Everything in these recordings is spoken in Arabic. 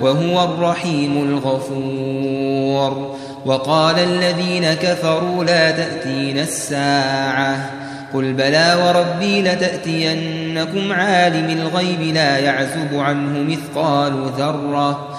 وهو الرحيم الغفور. وقال الذين كفروا لا تأتين الساعة. قل بلى وربي لتأتينكم عالم الغيب لا يعزب عنه مثقال ذرة.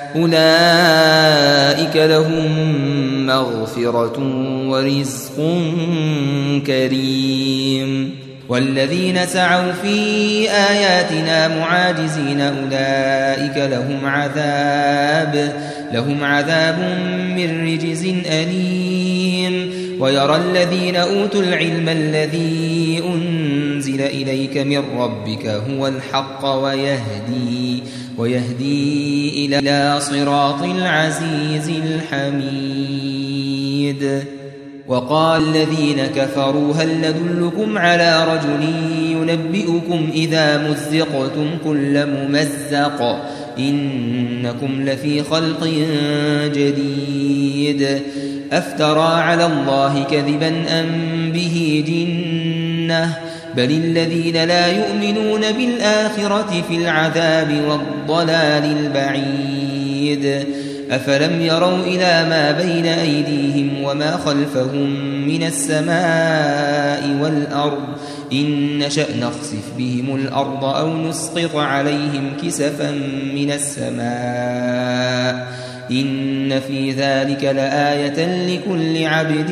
أولئك لهم مغفرة ورزق كريم. والذين سعوا في آياتنا معاجزين أولئك لهم عذاب لهم عذاب من رجز أليم. ويرى الذين أوتوا العلم الذي أنزل إليك من ربك هو الحق ويهدي. ويهدي إلى صراط العزيز الحميد. وقال الذين كفروا هل ندلكم على رجل ينبئكم إذا مزقتم كل ممزق؟ إنكم لفي خلق جديد. أفترى على الله كذبا أم به جنة؟ بل الذين لا يؤمنون بالآخرة في العذاب والضلال البعيد. أفلم يروا إلى ما بين أيديهم وما خلفهم من السماء والأرض؟ إن نشأ نخسف بهم الأرض أو نسقط عليهم كسفا من السماء. إن في ذلك لآية لكل عبد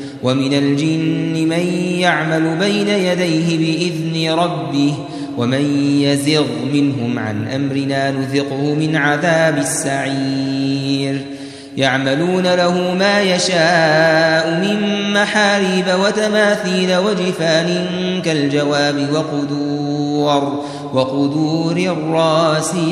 ومن الجن من يعمل بين يديه بإذن ربه ومن يزغ منهم عن أمرنا نذقه من عذاب السعير. يعملون له ما يشاء من محاريب وتماثيل وجفان كالجواب وقدور وقدور الراسيات.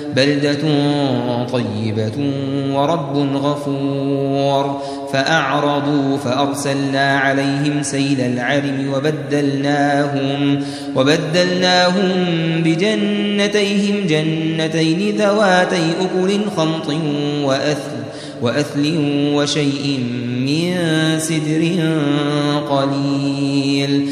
بلدة طيبة ورب غفور. فأعرضوا فأرسلنا عليهم سيل العرم وبدلناهم وبدلناهم بجنتيهم جنتين ذواتي أكل خمط وأثل وأثل وشيء من سدر قليل.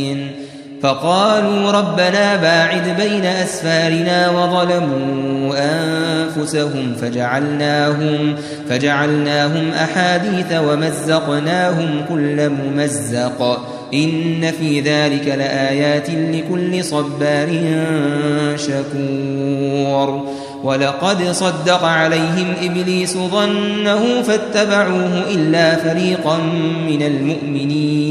فقالوا ربنا باعد بين أسفارنا وظلموا أنفسهم فجعلناهم, فجعلناهم أحاديث ومزقناهم كل ممزق. إن في ذلك لآيات لكل صبار شكور. ولقد صدق عليهم إبليس ظنه فاتبعوه إلا فريقا من المؤمنين.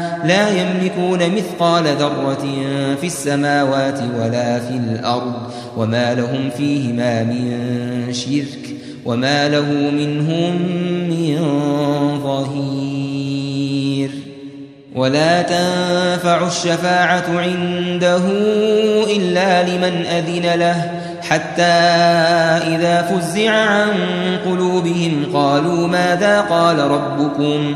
لا يملكون مثقال ذرة في السماوات ولا في الأرض وما لهم فيهما من شرك وما له منهم من ظهير ولا تنفع الشفاعة عنده إلا لمن أذن له حتى إذا فزع عن قلوبهم قالوا ماذا قال ربكم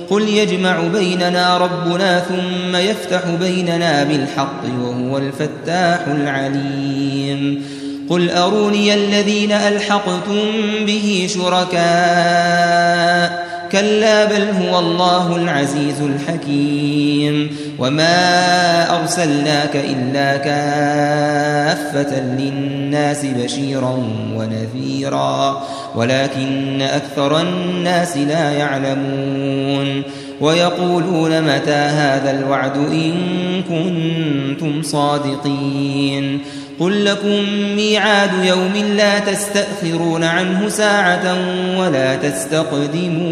قل يجمع بيننا ربنا ثم يفتح بيننا بالحق وهو الفتاح العليم. قل أروني الذين ألحقتم به شركاء كلا بل هو الله العزيز الحكيم وما أرسلناك إلا كافة للناس بشيرا ونذيرا ولكن أكثر الناس لا يعلمون ويقولون متى هذا الوعد إن كنتم صادقين قل لكم ميعاد يوم لا تستأخرون عنه ساعة ولا تستقدمون.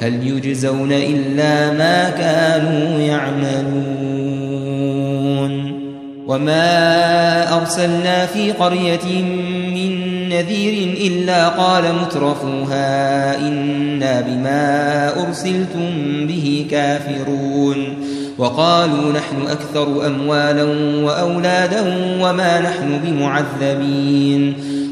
هل يجزون إلا ما كانوا يعملون وما أرسلنا في قرية من نذير إلا قال مترفوها إنا بما أرسلتم به كافرون وقالوا نحن أكثر أموالا وأولادا وما نحن بمعذبين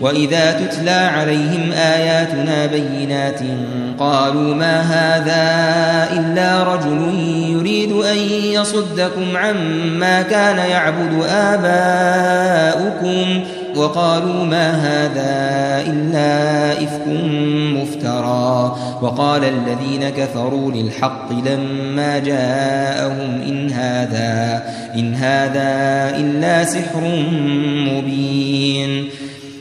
وإذا تتلى عليهم آياتنا بينات قالوا ما هذا إلا رجل يريد أن يصدكم عما كان يعبد آباؤكم وقالوا ما هذا إلا إفك مفترى وقال الذين كفروا للحق لما جاءهم إن هذا إن هذا إلا سحر مبين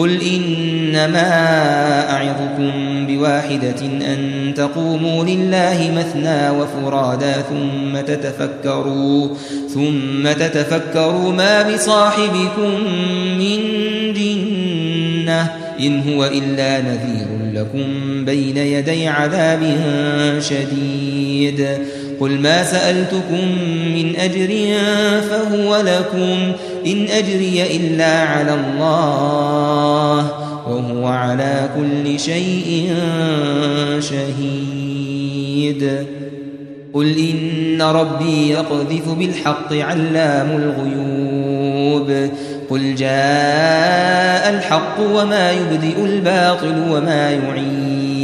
قل إنما أعظكم بواحدة أن تقوموا لله مثنى وفرادا ثم تتفكروا ثم تتفكروا ما بصاحبكم من جنة إن هو إلا نذير لكم بين يدي عذاب شديد قل ما سألتكم من أجر فهو لكم إن أجري إلا على الله وهو على كل شيء شهيد قل إن ربي يقذف بالحق علام الغيوب قل جاء الحق وما يبدئ الباطل وما يعيد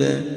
مريب